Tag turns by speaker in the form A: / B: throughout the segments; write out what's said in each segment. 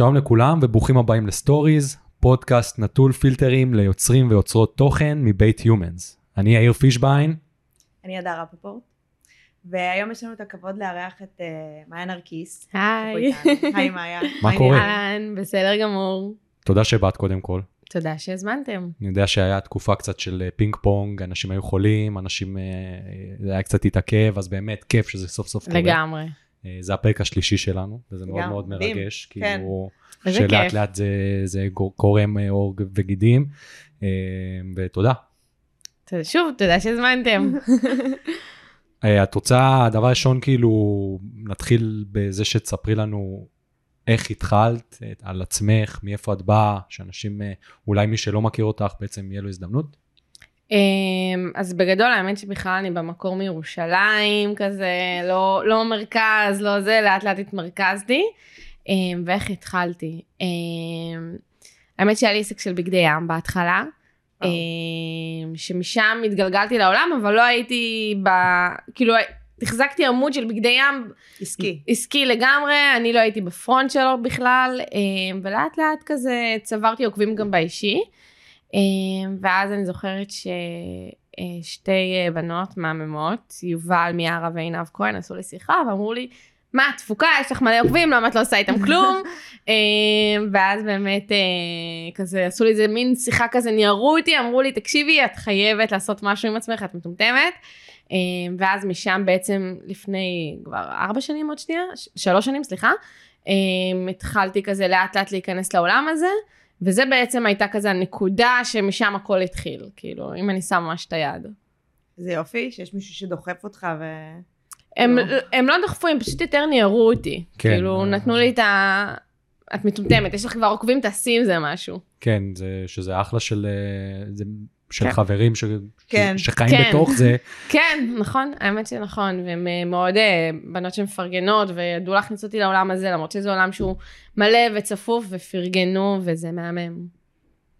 A: שלום לכולם וברוכים הבאים לסטוריז, פודקאסט נטול פילטרים ליוצרים ויוצרות תוכן מבית יומנס. אני יאיר פישביין.
B: אני הדר רפפורט. והיום יש לנו את הכבוד לארח את uh, מאיה נרקיס.
C: היי.
B: היי מאיה.
A: מה קורה?
C: אהלן, בסדר גמור.
A: תודה שבאת קודם כל.
C: תודה שהזמנתם.
A: אני יודע שהיה תקופה קצת של אה, פינג פונג, אנשים היו חולים, אנשים, אה, זה היה קצת התעכב, אז באמת כיף שזה סוף סוף קורה.
C: לגמרי.
A: אה, זה הפרק השלישי שלנו, וזה מאוד מאוד. מרגש,
B: כן.
A: כאילו, שלאט. לאט זה, קורם אה, עור וגידים, אה, ותודה.
C: תודה- שוב, תודה שהזמנתם.
A: את רוצה, דבר ראשון, כאילו, נתחיל בזה שתספרי לנו איך התחלת, על עצמך, מאיפה את באה, שאנשים, אולי מי שלא מכיר אותך, בעצם יהיה לו הזדמנות.
C: אמ, אז בגדול, האמת שבכלל אני במקור מירושלים, כזה, לא, לא מרכז, לא זה, לאט לאט התמרכזתי. אמ, ואיך התחלתי? אמ, האמת שהיה לי עסק של בגדי ים בהתחלה. אמ, שמשם התגלגלתי לעולם, אבל לא הייתי ב... כאילו, החזקתי עמוד של בגדי ים
B: עסקי.
C: עסקי לגמרי, אני לא הייתי בפרונט שלו בכלל, ולאט לאט כזה צברתי עוקבים גם באישי. אה, ואז אני זוכרת ששתי בנות מהממות, יובל מיארה ועינב כהן, עשו לי שיחה ואמרו לי, מה, תפוקה, יש לך מלא עוקבים, למה את לא עושה איתם כלום? אה, ואז באמת אה, כזה עשו לי איזה מין שיחה כזה, ניירו אותי, אמרו לי, תקשיבי, את חייבת לעשות משהו עם עצמך, את מטומטמת. אה, ואז משם בעצם לפני כבר ארבע שנים עוד שנייה, שלוש שנים, סליחה, אה, התחלתי כזה לאט לאט להיכנס לעולם הזה, וזה בעצם הייתה כזה הנקודה שמשם הכל התחיל, כאילו, אם אני שמה ממש את היד.
B: זה יופי שיש מישהו שדוחף אותך ו...
C: הם,
B: לא.
C: הם לא דחפו, הם פשוט יותר ניירו אותי.
A: כן.
C: כאילו, נתנו לי את ה... את מטומטמת, יש לך כבר עוקבים, תעשי עם זה משהו.
A: כן, זה, שזה אחלה של, אה, זה, של
C: כן.
A: חברים ש,
B: כן.
A: ש, שחיים
C: כן.
A: בתוך זה.
C: כן, נכון, האמת שנכון, והן אה, מאוד אה, בנות שמפרגנות, וידעו להכניס אותי לעולם הזה, למרות שזה עולם שהוא מלא וצפוף, ופרגנו, וזה מהמם.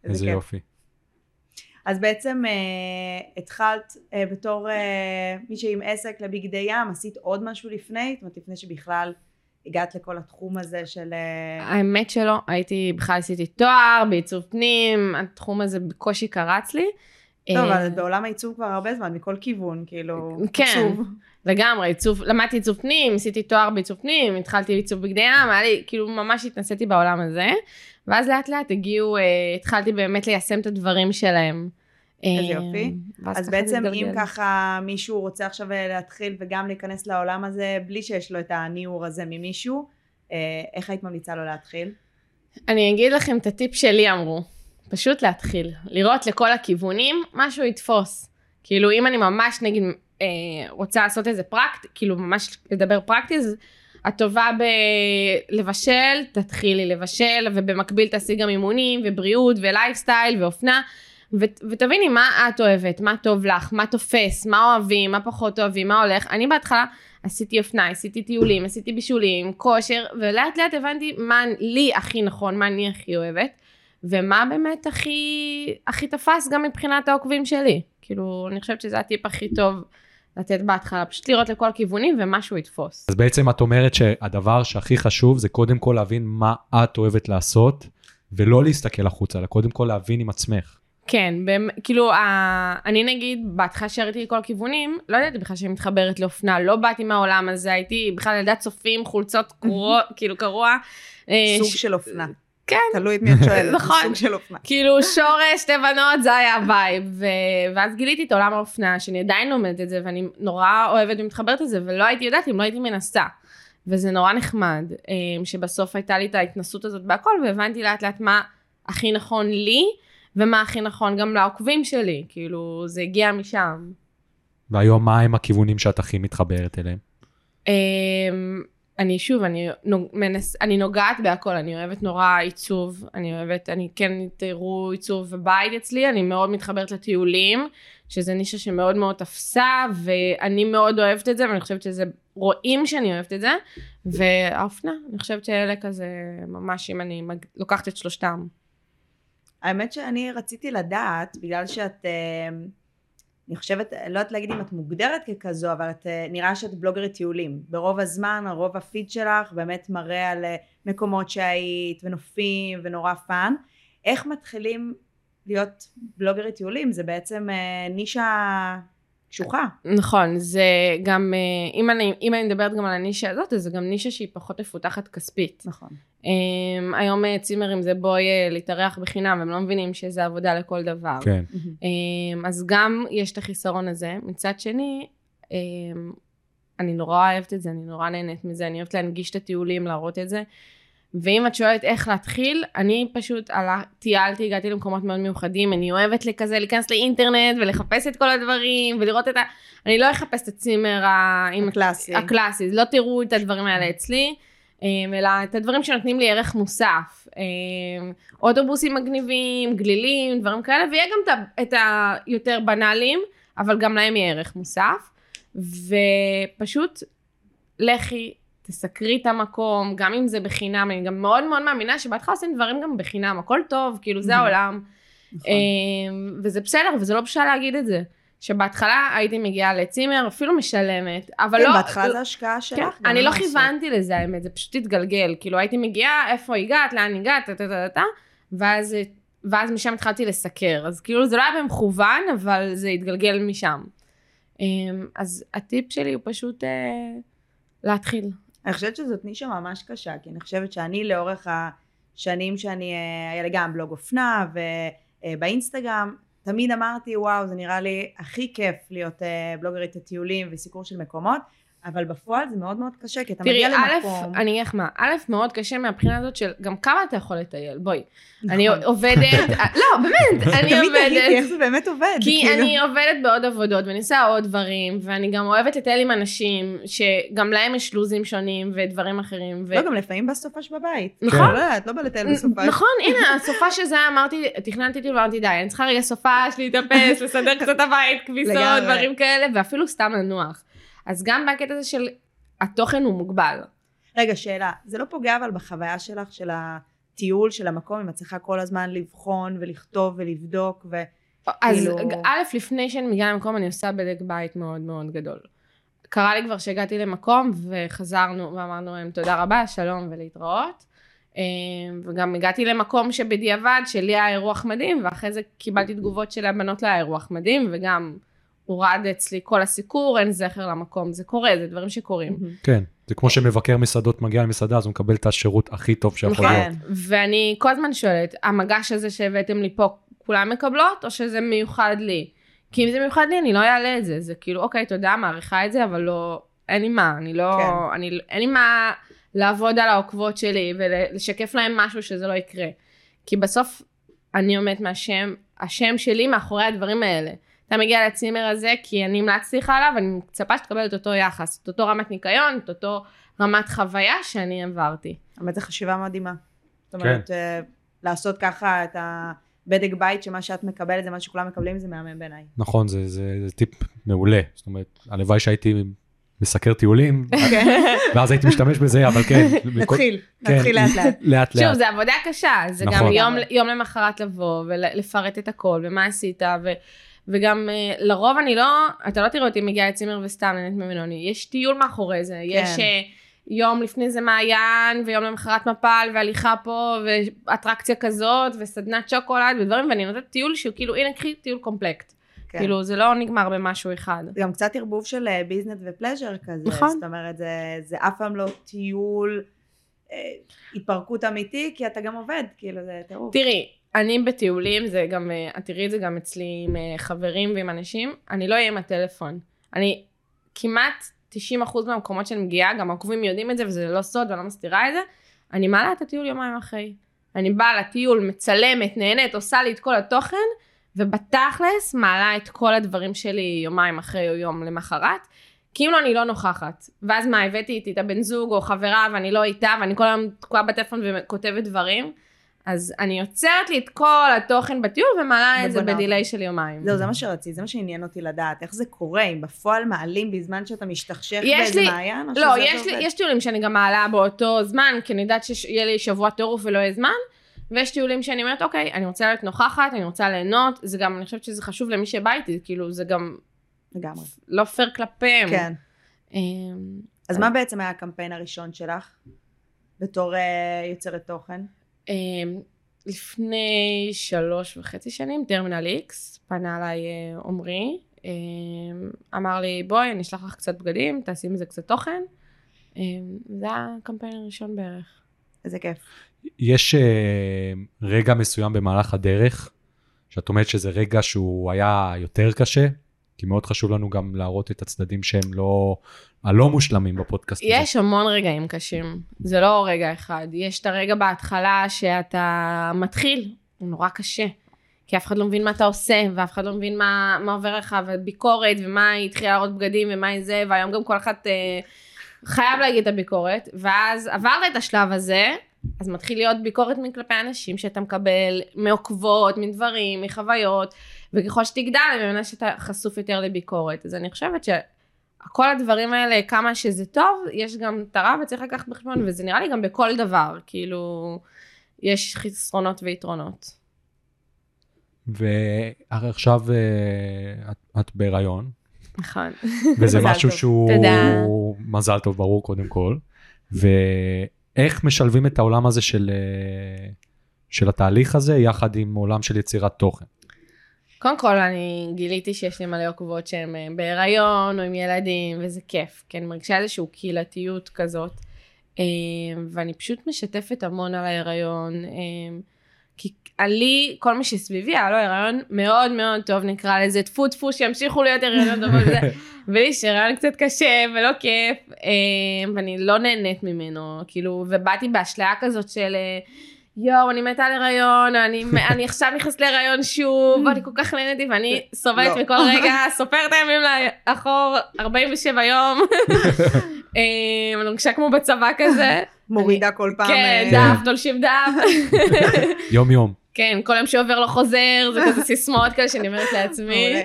A: איזה
B: כיף.
A: יופי.
B: אז בעצם אה, התחלת אה, בתור אה, מישהי עם עסק לבגדי ים, עשית עוד משהו לפני? זאת אומרת, לפני שבכלל הגעת לכל התחום הזה של... אה,
C: האמת שלא, הייתי, בכלל עשיתי תואר בעיצוב פנים, התחום הזה בקושי קרץ לי.
B: טוב,
C: אה,
B: אבל את בעולם העיצוב כבר הרבה זמן, מכל כיוון, כאילו...
C: כן.
B: עיצוב.
C: לגמרי, עיצוב, למדתי עיצוב פנים, עשיתי תואר בעיצוב פנים, התחלתי בעיצוב בגדי ים, היה לי, כאילו ממש התנסיתי בעולם הזה, ואז לאט לאט הגיעו, אה, התחלתי באמת ליישם את הדברים שלהם.
B: איזה
C: אה,
B: יופי. אז בעצם אם. ככה מישהו רוצה עכשיו אה, להתחיל וגם להיכנס לעולם הזה בלי שיש לו את הניעור הזה ממישהו, אה, איך היית ממליצה לו להתחיל?
C: אני אגיד לכם את הטיפ שלי אמרו, פשוט להתחיל, לראות לכל הכיוונים, משהו יתפוס. כאילו אם אני ממש נגיד אה, רוצה לעשות איזה פרקט, כאילו ממש לדבר פרקטי, אז את טובה בלבשל, תתחילי לבשל, ובמקביל תעשי גם אימונים, ובריאות, ולייפסטייל, ואופנה, ו- ותביני מה את אוהבת, מה טוב לך, מה תופס, מה אוהבים, מה פחות אוהבים, מה הולך. אני בהתחלה עשיתי אופנה, עשיתי טיולים, עשיתי בישולים, כושר, ולאט לאט הבנתי מה לי הכי נכון, מה אני הכי אוהבת, ומה באמת הכי, הכי תפס גם מבחינת העוקבים שלי. כאילו, אני חושבת שזה הטיפ הכי טוב לתת בהתחלה, פשוט לראות לכל הכיוונים ומשהו יתפוס.
A: אז בעצם את אומרת שהדבר שהכי חשוב זה קודם כל להבין מה את אוהבת לעשות, ולא להסתכל החוצה, אלא קודם כל להבין עם עצמך.
C: כן, באמת, כאילו, ה... אני נגיד, בהתחלה שיריתי לכל הכיוונים, לא ידעתי בכלל שאני מתחברת לאופנה, לא באתי מהעולם הזה, הייתי בכלל ילדת צופים, חולצות קרועות, כאילו קרוע. אה,
B: סוג
C: ש-
B: של אופנה.
C: כן.
B: תלוי את מי את שואלת.
C: נכון.
B: סוג של אופנה.
C: כאילו שורש, שתי בנות, זה היה ה vibe. ו... ואז גיליתי את עולם האופנה, שאני עדיין לומדת את זה, ואני נורא אוהבת ומתחברת לזה, ולא הייתי יודעת אם לא הייתי מנסה. וזה נורא נחמד, אה, שבסוף הייתה לי את ההתנסות הזאת בהכל, והבנתי לאט לאט מה הכי נכון לי, ומה הכי נכון גם לעוקבים שלי, כאילו, זה הגיע משם.
A: והיום מה הם הכיוונים שאת הכי מתחברת אליהם?
C: אמ, אני שוב, אני, נוג, מנס, אני נוגעת בהכל, אני אוהבת נורא עיצוב, אני אוהבת, אני כן תראו עיצוב בבית אצלי, אני מאוד מתחברת לטיולים, שזה נישה שמאוד מאוד תפסה, ואני מאוד אוהבת את זה, ואני חושבת שזה, רואים שאני אוהבת את זה, והאופנה, אני חושבת שאלה כזה, ממש אם אני מג... לוקחת את שלושתם.
B: האמת שאני רציתי לדעת, בגלל שאת אה, אני חושבת, לא יודעת להגיד אם את מוגדרת ככזו, אבל את אה, נראה שאת בלוגרית טיולים. ברוב הזמן, רוב הפיד שלך באמת מראה על אה, מקומות שהיית, ונופים, ונורא fun. איך מתחילים להיות בלוגרית טיולים? זה בעצם נישה קשוחה.
C: נכון, זה גם, אה, אם אני, אם אני מדברת גם על הנישה הזאת, אז זה גם נישה שהיא פחות מפותחת כספית.
B: נכון.
C: Um, היום אה, צימרים זה בואי אה, להתארח בחינם, הם לא מבינים שזה עבודה לכל דבר.
A: כן.
C: Um, אז גם יש את החיסרון הזה. מצד שני, um, אני נורא אוהבת את זה, אני נורא נהנית מזה, אני אוהבת להנגיש את הטיולים, להראות את זה. ואם את שואלת איך להתחיל, אני פשוט עלה, טיילתי, הגעתי למקומות מאוד מיוחדים, אני אוהבת לכזה להיכנס לאינטרנט ולחפש את כל הדברים ולראות את ה... אני לא אחפש את הצימר
B: הקלאסי.
C: הקלאסי, לא תראו את הדברים האלה אצלי, אמ, אלא את הדברים שנותנים לי ערך מוסף. אמ, אוטובוסים מגניבים, גלילים, דברים כאלה, ויהיה גם את היותר בנאליים, אבל גם להם יהיה ערך מוסף. ופשוט לכי, תסקרי את המקום, גם אם זה בחינם, אני גם מאוד מאוד מאמינה שבהתחלה עושים דברים גם בחינם, הכל טוב, כאילו זה
B: Mhm.
C: העולם.
B: נכון.
C: אמ, וזה בסדר, וזה לא בושה להגיד את זה. שבהתחלה הייתי מגיעה לצימר, אפילו משלמת, אבל
B: כן,
C: לא...
B: בהתחלה זה השקעה שלך.
C: כן, אני לא. כיוונתי לזה, האמת, זה פשוט התגלגל. כאילו הייתי מגיעה, איפה הגעת, לאן הגעת, טה טה טה טה, ואז, ואז משם התחלתי לסקר. אז כאילו זה לא היה במכוון, אבל זה התגלגל משם. אמ, אז הטיפ שלי הוא פשוט אה, להתחיל.
B: אני חושבת שזאת נישה ממש קשה, כי אני חושבת שאני לאורך השנים שאני, אה, היה לי גם בלוג אופנה ובאינסטגרם, תמיד אמרתי וואו זה נראה לי הכי כיף להיות אה, בלוגרית הטיולים וסיקור של מקומות, אבל בפועל זה מאוד מאוד קשה, כי אתה
C: תראי,
B: מגיע
C: א',
B: למקום.
C: אני אגיד לך מה, א', מאוד קשה מהבחינה הזאת של גם כמה אתה יכול לטייל, בואי.
B: נכון.
C: אני עובדת, לא, באמת, אני
B: תמיד תהיתי
C: עובדת.
B: איך זה באמת עובד.
C: כי
B: כאילו.
C: אני עובדת בעוד עבודות ואני עושה עוד דברים ואני גם אוהבת לטייל עם אנשים שגם להם יש לוזים שונים ודברים אחרים. ו...
B: לא, גם לפעמים בסופש בבית.
C: נכון.
B: לא יודעת, לא בא לטייל בסופש.
C: נכון, הנה, הסופה שזה אמרתי, תכננתי טיול ואמרתי די, אני צריכה רגע סופש, להתאפס, לסדר קצת את הבית, כביסות. דברים כאלה, ואפילו סתם לנוח. אז גם בקטע הזה של התוכן הוא מוגבל.
B: רגע, שאלה, זה לא פוגע אבל בחוויה שלך, של הטיול, של המקום, אם את צריכה כל הזמן לבחון ולכתוב ולבדוק ו...
C: אז
B: כאילו-
C: א', לפני שאני מגיעה למקום אני עושה בדק בית מאוד מאוד גדול. קרה לי כבר שהגעתי למקום וחזרנו ואמרנו להם תודה רבה, שלום ולהתראות. אה, וגם הגעתי למקום שבדיעבד שלי היה אירוח מדהים ואחרי זה קיבלתי תגובות של הבנות לא היה אירוח מדהים וגם הורד אצלי כל הסיקור, אין זכר למקום, זה קורה, זה דברים שקורים.
A: כן, זה כמו שמבקר מסעדות מגיע למסעדה, אז הוא מקבל את השירות הכי טוב שיכול
C: נכון.
A: להיות.
C: ואני כל הזמן שואלת, המגש הזה שהבאתם לי פה, כולם מקבלות, או שזה מיוחד לי? כי אם זה מיוחד לי, אני לא אעלה את זה. זה כאילו, אוקיי, תודה, מעריכה את זה, אבל לא, אין לי מה, אני לא,
B: כן.
C: אני, אין לי מה לעבוד על העוקבות שלי ולשקף להם משהו שזה לא יקרה. כי בסוף, אני עומדת מהשם, השם שלי מאחורי הדברים האלה. אתה מגיע לצימר הזה כי אני המלצתי לך עליו, אני מצפה שתקבל את אותו יחס, את אותו רמת ניקיון, את אותו רמת חוויה שאני עברתי.
B: האמת זו חשיבה מדהימה. זאת
A: כן.
B: אומרת, אה, לעשות ככה את הבדק בית, שמה שאת מקבלת זה מה שכולם מקבלים, זה מהמם בעיניי.
A: נכון, זה, זה, זה טיפ מעולה. זאת אומרת, הלוואי שהייתי מסקר טיולים, ואז הייתי משתמש בזה, אבל כן.
B: נתחיל,
A: כן,
B: נתחיל לאט לאט.
A: לאט
C: שוב. זה עבודה קשה, זה
A: נכון.
C: גם יום,
B: לגמרי.
C: יום למחרת לבוא ולפרט את הכל ומה עשית, וגם אה, לרוב אני לא, אתה לא תראה אותי מגיעה לצימר וסתם נהנית ממנו, יש טיול מאחורי זה, יש אה, יום לפני זה מעיין, ויום למחרת מפל, והליכה פה, ואטרקציה כזאת, וסדנת שוקולד, ודברים, ואני נותנת טיול שהוא כאילו, הנה קחי טיול קומפלקט.
B: כן.
C: כאילו, זה לא נגמר במשהו אחד.
B: גם קצת ערבוב של business ו pleasure כזה.
C: נכון.
B: זאת אומרת, זה, זה אף פעם לא טיול אה, התפרקות אמיתי, כי אתה גם עובד, כאילו זה טירוף.
C: תראי, אני בטיולים, זה גם, אה, את תראי את זה גם אצלי עם אה, חברים ועם אנשים, אני לא אהיה עם הטלפון. אני כמעט 90% מהמקומות שאני מגיעה, גם העוקבים יודעים את זה וזה לא סוד ואני לא מסתירה את זה, אני מעלה את הטיול יומיים אחרי. אני באה לטיול, מצלמת, נהנית, עושה לי את כל התוכן, ובתכלס מעלה את כל הדברים שלי יומיים אחרי או יום למחרת. כאילו אני לא נוכחת. ואז מה, הבאתי איתי את הבן זוג או חברה ואני לא איתה ואני כל היום תקועה בטלפון וכותבת דברים. אז אני יוצרת לי את כל התוכן בטיול ומעלה את זה בדיליי של יומיים.
B: זהו, זה מה שרציתי, זה מה שעניין אותי לדעת, איך זה קורה, אם בפועל מעלים בזמן שאתה משתכשך באיזה מעיין, או
C: לא, יש, לי? יש טיולים שאני גם מעלה באותו זמן, כי אני יודעת שיהיה לי שבוע טירוף ולא יהיה זמן, ויש טיולים שאני אומרת, אוקיי, אני רוצה להיות נוכחת, אני רוצה ליהנות, זה גם, אני חושבת שזה חשוב למי שבא איתי, כאילו, זה גם
B: לגמרי.
C: לא פייר כלפיהם.
B: כן.
C: אמ,
B: אז מה בעצם היה הקמפיין הראשון שלך? בתור אה, יוצרת תוכן?
C: אמ, לפני שלוש וחצי שנים, טרמינל איקס, פנה אליי אה, עמרי, אמ, אמר לי, בואי, אני אשלח לך קצת בגדים, תעשי מזה קצת תוכן. אמ, זה היה הקמפיין הראשון בערך.
B: איזה כיף.
A: יש אה, רגע מסוים במהלך הדרך, שאת אומרת שזה רגע שהוא היה יותר קשה, כי מאוד חשוב לנו גם להראות את הצדדים שהם לא, הלא מושלמים בפודקאסט הזה.
C: יש המון רגעים קשים, זה לא רגע אחד. יש את הרגע בהתחלה שאתה מתחיל, הוא נורא קשה. כי אף אחד לא מבין מה אתה עושה, ואף אחד לא מבין מה, מה עובר לך, וביקורת, ומה היא התחילה להראות בגדים, ומה היא זה, והיום גם כל אחד אה, חייב להגיד את הביקורת, ואז עברת את השלב הזה, אז מתחיל להיות ביקורת מכלפי אנשים שאתה מקבל מעוקבות, מדברים, מחוויות, וככל שתגדל, אני מבינה שאתה חשוף יותר לביקורת. אז אני חושבת שכל הדברים האלה, כמה שזה טוב, יש גם את הרע וצריך לקחת בחשבון, וזה נראה לי גם בכל דבר, כאילו, יש חסרונות ויתרונות.
A: ועכשיו אה, את, את בהיריון,
C: נכון.
A: וזה משהו
B: טוב.
A: שהוא...
C: תודה.
A: מזל טוב, ברור, קודם כל. ואיך משלבים את העולם הזה של, אה, של התהליך הזה יחד עם עולם של יצירת תוכן?
C: קודם כל, אני גיליתי שיש לי מלא עוקבות שהן אה, בהיריון או עם ילדים, וזה כיף, כי אני מרגישה איזושהי קהילתיות כזאת. אה, ואני פשוט משתפת המון על ההיריון, אה, כי לי, כל מי שסביבי היה לו הריון מאוד מאוד טוב, נקרא לזה טפו טפו, שימשיכו להיות הריונות טובות וזה, ולי שהריון קצת קשה ולא כיף, ואני לא נהנית ממנו, כאילו, ובאתי באשליה כזאת של... יואו, אני מתה על הריון, אני, אני עכשיו נכנסת להריון שוב, ואני כל כך נהניתי, ואני סובלת
B: לא.
C: מכל רגע, סופרת הימים לאחור, 47 יום. אה, אני מרגישה כמו בצבא כזה.
B: מורידה כל פעם.
C: כן,
B: אה,
C: דף, תולשים דף.
A: יום יום.
C: כן, כל יום שעובר לא חוזר, זה כזה סיסמאות כאלה שאני אומרת לעצמי.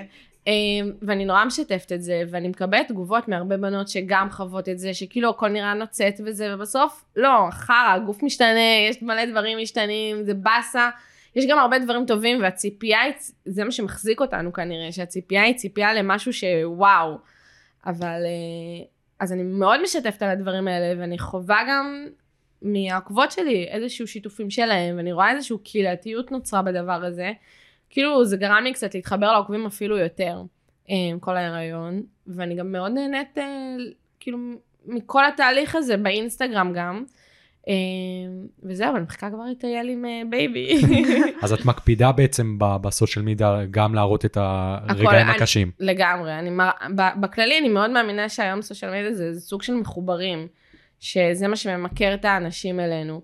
C: אמ, ואני נורא משתפת את זה, ואני מקבלת תגובות מהרבה בנות שגם חוות את זה, שכאילו הכל נראה נוצץ וזה, ובסוף, לא, חרא, הגוף משתנה, יש מלא דברים משתנים, זה באסה. יש גם הרבה דברים טובים, והציפייה זה מה שמחזיק אותנו כנראה, שהציפייה היא ציפייה למשהו שוואו. אבל, אה, אז אני מאוד משתפת על הדברים האלה, ואני חווה גם מהעוקבות שלי איזשהו שיתופים שלהם, ואני רואה איזושהי קהילתיות נוצרה בדבר הזה. כאילו זה גרם לי קצת להתחבר לעוקבים אפילו יותר, אה, עם כל ההיריון, ואני גם מאוד נהנית אה, כאילו מכל התהליך הזה באינסטגרם גם. אה, וזהו, אני מחכה כבר לטייל עם אה, בייבי.
A: אז את מקפידה בעצם ב social media גם להראות את הרגעים הקשים.
C: לגמרי, אני, בכללי אני מאוד מאמינה שהיום social media זה, זה סוג של מחוברים, שזה מה שממכר את האנשים אלינו.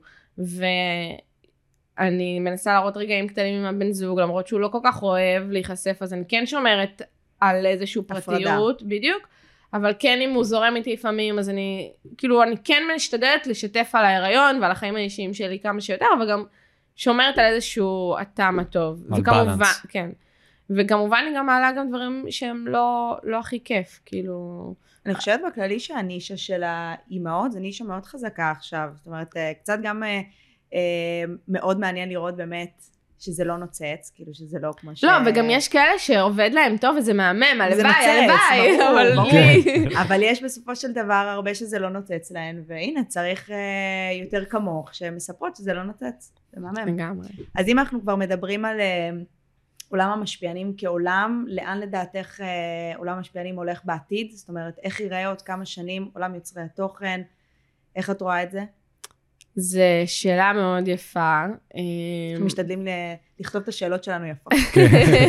C: ואני מנסה להראות רגעים קטנים עם הבן זוג, למרות שהוא לא כל כך אוהב להיחשף, אז אני כן שומרת על איזושהי
B: הפרדה.
C: פרטיות, בדיוק. אבל כן, אם הוא זורם איתי לפעמים, אז אני, כאילו, אני כן משתדלת לשתף על ההיריון ועל החיים האישיים שלי כמה שיותר, אבל גם שומרת על איזשהו הטעם הטוב.
A: על
C: וכמובן,
A: balance.
C: כן. וכמובן אני גם מעלה גם דברים שהם לא, לא הכי כיף, כאילו...
B: אני חושבת בכללי שהנישה של האימהות זה נישה מאוד חזקה עכשיו. זאת אומרת, אה, קצת גם אה, מאוד מעניין לראות באמת שזה לא נוצץ, כאילו שזה לא כמו ש...
C: לא, וגם יש כאלה שעובד להם טוב וזה מהמם, הלוואי, הלוואי, אבל. לי...
B: אבל יש בסופו של דבר הרבה שזה לא נוצץ להן, והנה צריך אה, יותר כמוך שמספרות שזה לא נוצץ, זה מהמם.
C: לגמרי.
B: אז אם אנחנו כבר מדברים על אה, עולם המשפיענים כעולם, לאן לדעתך אה, עולם המשפיענים הולך בעתיד? זאת אומרת, איך ייראה עוד כמה שנים עולם יוצרי התוכן? איך את רואה את זה?
C: זו שאלה מאוד יפה. אמ,
B: אנחנו משתדלים לכתוב את השאלות שלנו יפות.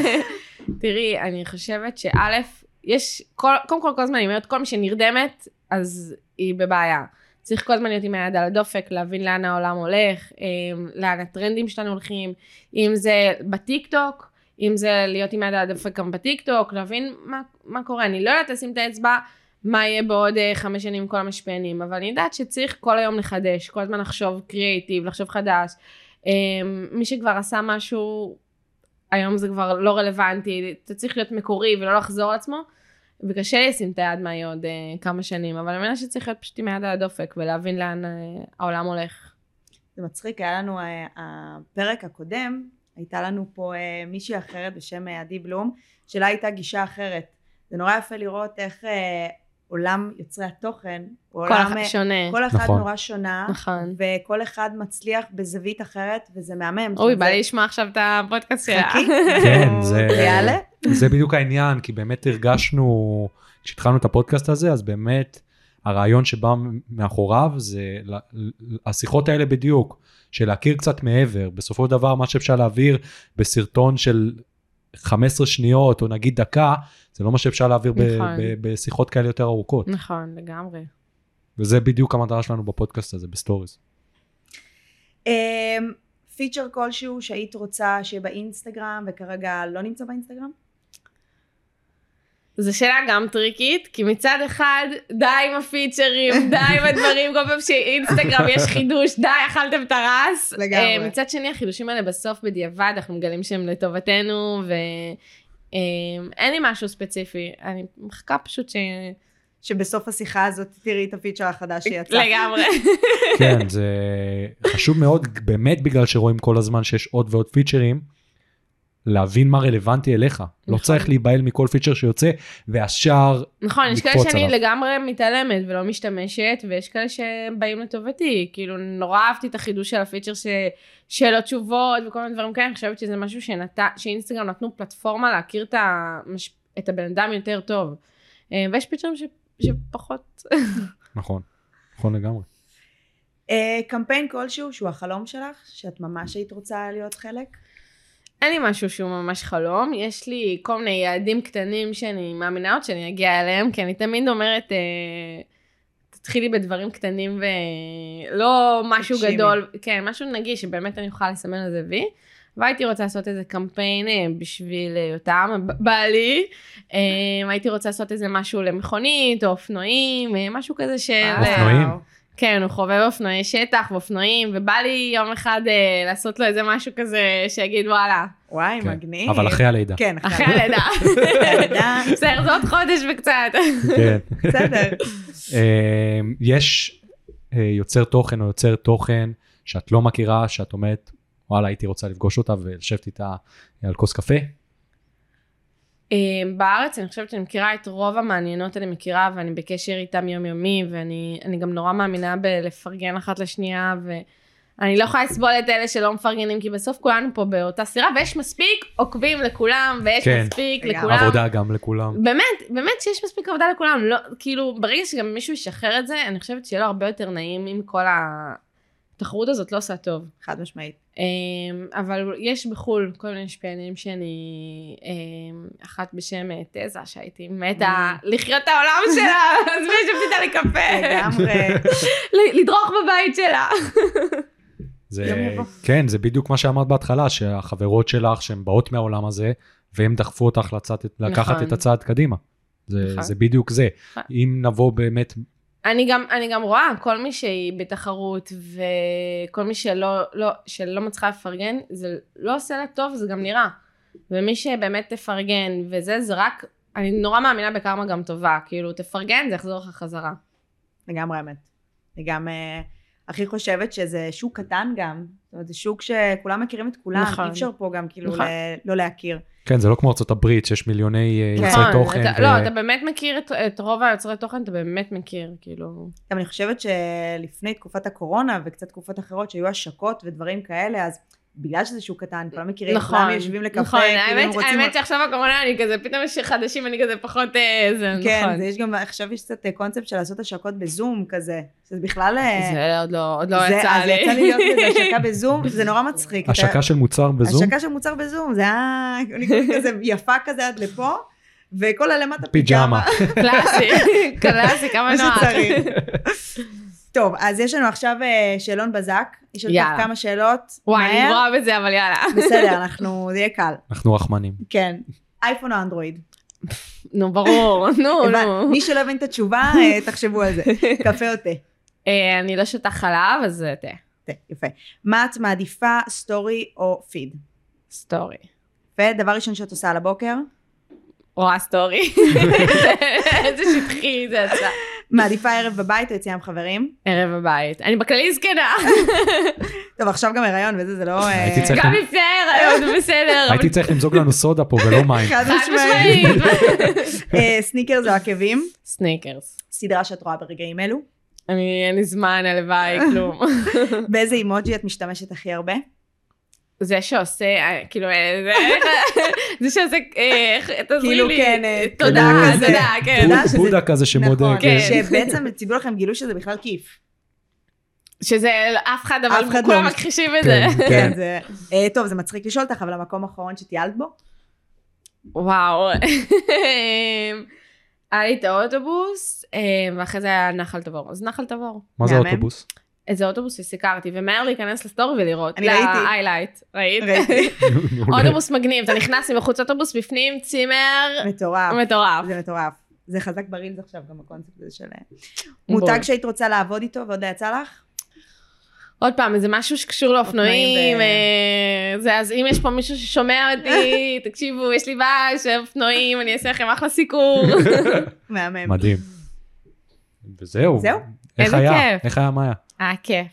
C: תראי, אני חושבת שא', יש, כל, קודם כל כל הזמן אני אומרת, כל מי שנרדמת, אז היא בבעיה. צריך כל הזמן להיות עם היד על הדופק, להבין לאן העולם הולך, אמ, לאן הטרנדים שלנו הולכים, אם זה בטיק טוק, אם זה להיות עם היד על הדופק גם בטיק טוק, להבין מה, מה קורה. אני לא יודעת לשים את האצבע מה יהיה בעוד אה, חמש שנים עם כל המשפיענים, אבל אני יודעת שצריך כל היום לחדש, כל הזמן לחשוב קריאייטיב, לחשוב חדש. אמ, מי שכבר עשה משהו, היום זה כבר לא רלוונטי, אתה צריך להיות מקורי ולא לחזור על עצמו, וקשה לי לשים את היד מה יהיה עוד אה, כמה שנים, אבל אני מבינה שצריך להיות פשוט עם היד על הדופק ולהבין לאן אה, העולם הולך.
B: זה מצחיק, היה לנו, הפרק הקודם, הייתה לנו פה מישהי אחרת בשם עדי בלום, שלה הייתה גישה אחרת. זה נורא יפה לראות איך עולם יוצרי התוכן, הוא
C: כל
B: עולם,
C: אחד
B: אה,
C: שונה.
B: כל אחד
A: נכון.
B: נורא שונה,
C: נכון.
B: וכל אחד מצליח בזווית אחרת, וזה מהמם.
C: אוי, בא לי לשמוע עכשיו את הפודקאסט שלה.
B: חכי.
A: כן, זה,
B: זה
A: בדיוק העניין, כי באמת הרגשנו, כשהתחלנו את הפודקאסט הזה, אז באמת הרעיון שבא מאחוריו זה השיחות האלה בדיוק, של להכיר קצת מעבר. בסופו של דבר, מה שאפשר להעביר בסרטון של 15 שניות, או נגיד דקה, זה לא מה שאפשר להעביר ב-
C: נכון.
A: ב- בשיחות כאלה יותר ארוכות.
C: נכון, לגמרי.
A: וזה בדיוק המטרה שלנו בפודקאסט הזה, בסטוריז.
B: אמ, feature כלשהו שהיית רוצה שיהיה באינסטגרם וכרגע לא נמצא באינסטגרם?
C: זו שאלה גם טריקית, כי מצד אחד, די עם הפיצ'רים, די עם הדברים, כל פעם שאינסטגרם יש חידוש, די, אכלתם את הרס.
B: לגמרי.
C: אה, מצד שני, החידושים האלה בסוף בדיעבד, אנחנו מגלים שהם לטובתנו, ואין לי משהו ספציפי, אני מחכה פשוט ש...
B: שבסוף השיחה הזאת תראי את הפיצ'ר החדש שיצא.
C: לגמרי.
A: כן, זה חשוב מאוד, באמת בגלל שרואים כל הזמן שיש עוד ועוד פיצ'רים, להבין מה רלוונטי אליך. לא
C: נכון.
A: צריך להיבהל מכל פיצ'ר שיוצא, והשאר,
C: נכון, יש כאלה שאני
A: עליו.
C: לגמרי מתעלמת ולא משתמשת, ויש כאלה שבאים לטובתי. כאילו, נורא אהבתי את החידוש של הפיצ'ר ש... שאלות תשובות וכל מיני דברים כאלה, אני חושבת שזה משהו שנת... שאינסטגרם נתנו פלטפורמה להכיר את, המש... את הבן אדם יותר טוב. אה, ויש פיצ'רים ש... שפחות...
A: נכון, נכון לגמרי.
B: אה, קמפיין כלשהו שהוא החלום שלך, שאת ממש היית רוצה להיות חלק?
C: אין לי משהו שהוא ממש חלום, יש לי כל מיני יעדים קטנים שאני מאמינה עוד שאני אגיע אליהם, כי אני תמיד אומרת, אה, תתחילי בדברים קטנים ולא משהו
B: תגשימי.
C: גדול, כן, משהו נגיש שבאמת אני אוכל לסמן על זה וי. והייתי רוצה לעשות איזה קמפיין אה, בשביל אה, יותם, ב- בעלי. אה, הייתי רוצה לעשות איזה משהו למכונית או אופנועים, אה, משהו כזה של...
A: אופנועים?
C: כן, הוא חובב אופנועי שטח ואופנועים, ובא לי יום אחד אה, לעשות לו איזה משהו כזה שיגיד וואלה,
B: וואי,
A: כן.
B: מגניב.
A: אבל אחרי הלידה.
B: כן,
C: אחרי הלידה. בסדר, זה עוד חודש וקצת.
A: כן.
B: בסדר.
A: אה, יש אה, יוצר תוכן או יוצר תוכן שאת לא מכירה, שאת אומרת, וואלה, הייתי רוצה לפגוש אותה ולשבת איתה על כוס קפה.
C: אה, בארץ אני חושבת שאני מכירה את רוב המעניינות אני מכירה ואני בקשר איתם יומיומי ואני אני גם נורא מאמינה בלפרגן אחת לשנייה ואני לא יכולה לסבול את אלה שלא מפרגנים כי בסוף כולנו פה באותה סירה ויש מספיק עוקבים לכולם ויש
A: כן.
C: מספיק
B: לגמרי.
C: לכולם.
A: עבודה גם לכולם.
C: באמת, באמת שיש מספיק עבודה לכולם, לא, כאילו ברגע שגם מישהו ישחרר את זה, אני חושבת שיהיה לו הרבה יותר נעים אם כל התחרות הזאת לא עושה טוב.
B: חד משמעית.
C: אמ, אבל יש בחו"ל כל מיני משפיענים שאני, אמ, אחת בשם אה, תזה, שהייתי מתה לחיות את העולם שלה, אז ישבתי איתה לקפה,
B: לגמרי.
C: ל- לדרוך בבית שלה.
A: זה. כן, זה בדיוק מה שאמרת בהתחלה, שהחברות שלך שהן באות מהעולם הזה, והם דחפו אותך לצאת, לקחת
C: נכון.
A: את הצעד קדימה. זה,
C: נכון.
A: זה בדיוק זה.
C: נכון.
A: אם נבוא באמת,
C: אני גם, אני גם רואה כל מי שהיא בתחרות וכל מי שלא, לא, שלא מצליחה לפרגן, זה לא עושה לה טוב, זה גם נראה. ומי שבאמת תפרגן וזה, זה רק, אני נורא מאמינה בקרמה גם טובה, כאילו תפרגן, זה יחזור לך חזרה.
B: לגמרי אמת. אני גם אה, הכי חושבת שזה שוק קטן גם. זאת אומרת, זה שוק שכולם מכירים את כולם.
C: נכון.
B: אי אפשר פה גם כאילו
C: נכון.
B: ל- לא להכיר.
A: כן, זה לא כמו ארצות הברית, שיש מיליוני אה,
B: כן.
A: יוצרי תוכן.
C: אתה,
A: ו-
C: לא, אתה באמת מכיר את, את רוב היוצרי תוכן, אתה באמת מכיר, כאילו.
B: גם אני חושבת שלפני תקופת הקורונה וקצת תקופות אחרות שהיו השקות ודברים כאלה, אז בגלל שזה שוק קטן, כולם מכירים,
C: נכון,
B: כולם יושבים לקפה,
C: נכון,
B: כאילו
C: האמת,
B: רוצים...
C: האמת שעכשיו הקורונה אני כזה, פתאום יש חדשים, אני כזה פחות, אה, זה
B: כן,
C: נכון.
B: זה יש גם, עכשיו יש קצת אה, קונספט של לעשות השקות בזום כזה, שזה בכלל... אה,
C: זה עוד לא, עוד לא
B: זה-
C: יצא
B: אז
C: לי.
B: יצא לי להיות בזה השקה בזום, זה נורא מצחיק. אתה-
A: השקה של מוצר בזום,
B: השקה של מוצר בזום, זה היה אני קוראת כזה יפה כזה עד לפה, וכל הלמטה
A: פיג'מה.
C: קלאסי, קלאסי, כמה
B: מה
C: נוח.
B: טוב, אז יש לנו עכשיו אה, שאלון בזק, יש לנו
C: יאללה.
B: כמה שאלות.
C: וואי, אני. גרועה בזה, אבל יאללה.
B: בסדר, אנחנו, זה יהיה קל.
A: אנחנו רחמנים.
B: כן. אייפון או אנדרואיד?
C: נו, ברור, נו, נו.
B: מי שלא הבין את התשובה, אה, תחשבו על זה. קפה או תה?
C: אה, אני לא שותה חלב, אז זה תה.
B: תה, יפה. מה את מעדיפה, סטורי או פיד?
C: סטורי.
B: יפה, דבר ראשון שאת עושה על הבוקר?
C: רואה סטורי. איזה שטחי זה יצא.
B: מעדיפה ערב בבית או יציאה עם חברים?
C: ערב בבית. אני בכללי זקנה.
B: טוב, עכשיו גם הריון וזה, זה לא... אה,
C: גם לפני ההיריון זה בסדר.
A: הייתי צריך למזוג לנו סודה פה ולא מים.
B: חד. משמעית. אה, סניקרס או עקבים?
C: סניקרס.
B: סדרה שאת רואה ברגעים אלו?
C: אני, אין לי זמן, הלוואי, כלום.
B: באיזה אימוג'י את משתמשת הכי הרבה?
C: זה שעושה, אה, כאילו, אה, זה- זה שעושה, אה, איך, תעזרי
B: כאילו,
C: לי.
B: כן,
C: תודה,
B: כזה.
C: תודה, כן.
A: בודה כזה שמודה.
B: נכון,
C: כן.
B: שבעצם תדעו לכם גילו שזה בכלל כיף.
C: שזה אף אחד, אבל כולם
B: לא-
C: מכחישים את זה.
A: כן,
B: כן,
A: כן.
B: זה... טוב, זה מצחיק לשאול אותך, אבל המקום האחרון שטיילת בו?
C: וואו. היה לי את האוטובוס, ואחרי זה היה נחל תבור. אז נחל תבור.
A: מה זה
B: מהמם.
C: איזה אוטובוס שסיקרתי, ומהר להיכנס לסטורי ולראות.
B: אני ראיתי.
C: ל-highlight, ראית?
B: ראיתי.
C: אוטובוס מגניב, אתה נכנס מבחוץ אוטובוס, בפנים צימר
B: מטורף.
C: מטורף.
B: זה מטורף. זה חזק ברילס עכשיו, גם הקונספט הזה של... מותג
C: בול.
B: שהיית רוצה לעבוד איתו ועוד לא יצא לך?
C: עוד פעם, איזה משהו שקשור לאופנועים, אה, זה, אז אם יש פה מישהו ששומע אותי, תקשיבו, יש לי בעיה של אופנועים, אני אעשה לכם אחלה סיקור.
B: מהמם.
A: מדהים. וזהו.
B: זהו?
A: איך
C: איזה
A: היה?
C: כיף.
A: איך היה מאיה?
C: היה כיף.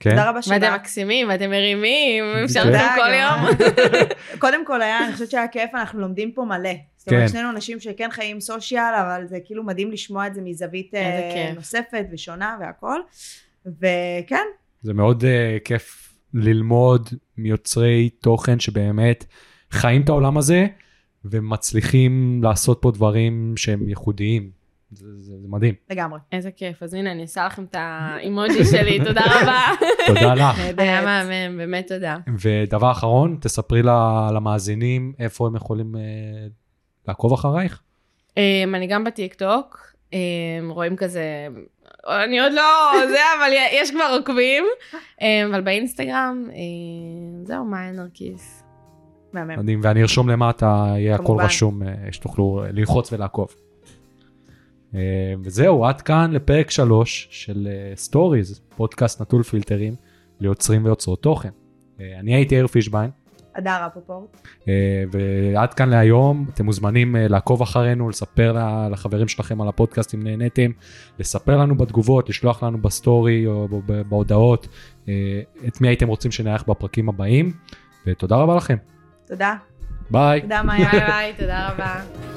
A: כן?
B: תודה רבה
C: ואתם
B: שבאת.
C: מקסימים, ואתם מרימים, אפשר לכם כל. יום.
B: קודם כל היה, אני חושבת שהיה כיף, אנחנו לומדים פה מלא. זאת
A: כן.
B: אומרת, שנינו אנשים שכן חיים סושיאל, אבל זה כאילו מדהים לשמוע את זה מזווית אה. נוספת ושונה והכל. וכן,
A: זה מאוד uh, כיף ללמוד מיוצרי תוכן שבאמת חיים את העולם הזה ומצליחים לעשות פה דברים שהם ייחודיים. זה, זה, זה מדהים.
B: לגמרי.
C: איזה כיף, אז הנה, אני אעשה לכם את האימוג'י שלי, תודה רבה.
A: תודה לך.
C: היה. מהמם, באמת תודה.
A: ודבר אחרון, תספרי למאזינים איפה הם יכולים uh, לעקוב אחרייך.
C: אמ, אני גם בטיקטוק, אמ, רואים כזה, אני עוד לא, זה, אבל יש כבר עוקבים, אמ, אבל באינסטגרם, זהו, מאיה נרקיס.
B: מהמם.
A: מדהים, ואני ארשום למטה, יהיה הכל. רשום, אה, שתוכלו ללחוץ ולעקוב. אה, וזהו, עד כאן לפרק 3 של סטוריז, פודקאסט נטול פילטרים ליוצרים ויוצרות תוכן. אה, אני הייתי יאיר פישביין,
B: הדר רפפורט.
A: אה, ועד כאן להיום, אתם מוזמנים אה, לעקוב אחרינו, לספר לחברים שלכם על הפודקאסט אם נהניתם, לספר לנו בתגובות, לשלוח לנו בסטורי או בהודעות אה, את מי הייתם רוצים שנארח בפרקים הבאים, ותודה רבה לכם.
B: תודה.
A: ביי.
B: תודה מאיה.
C: ביי, תודה רבה.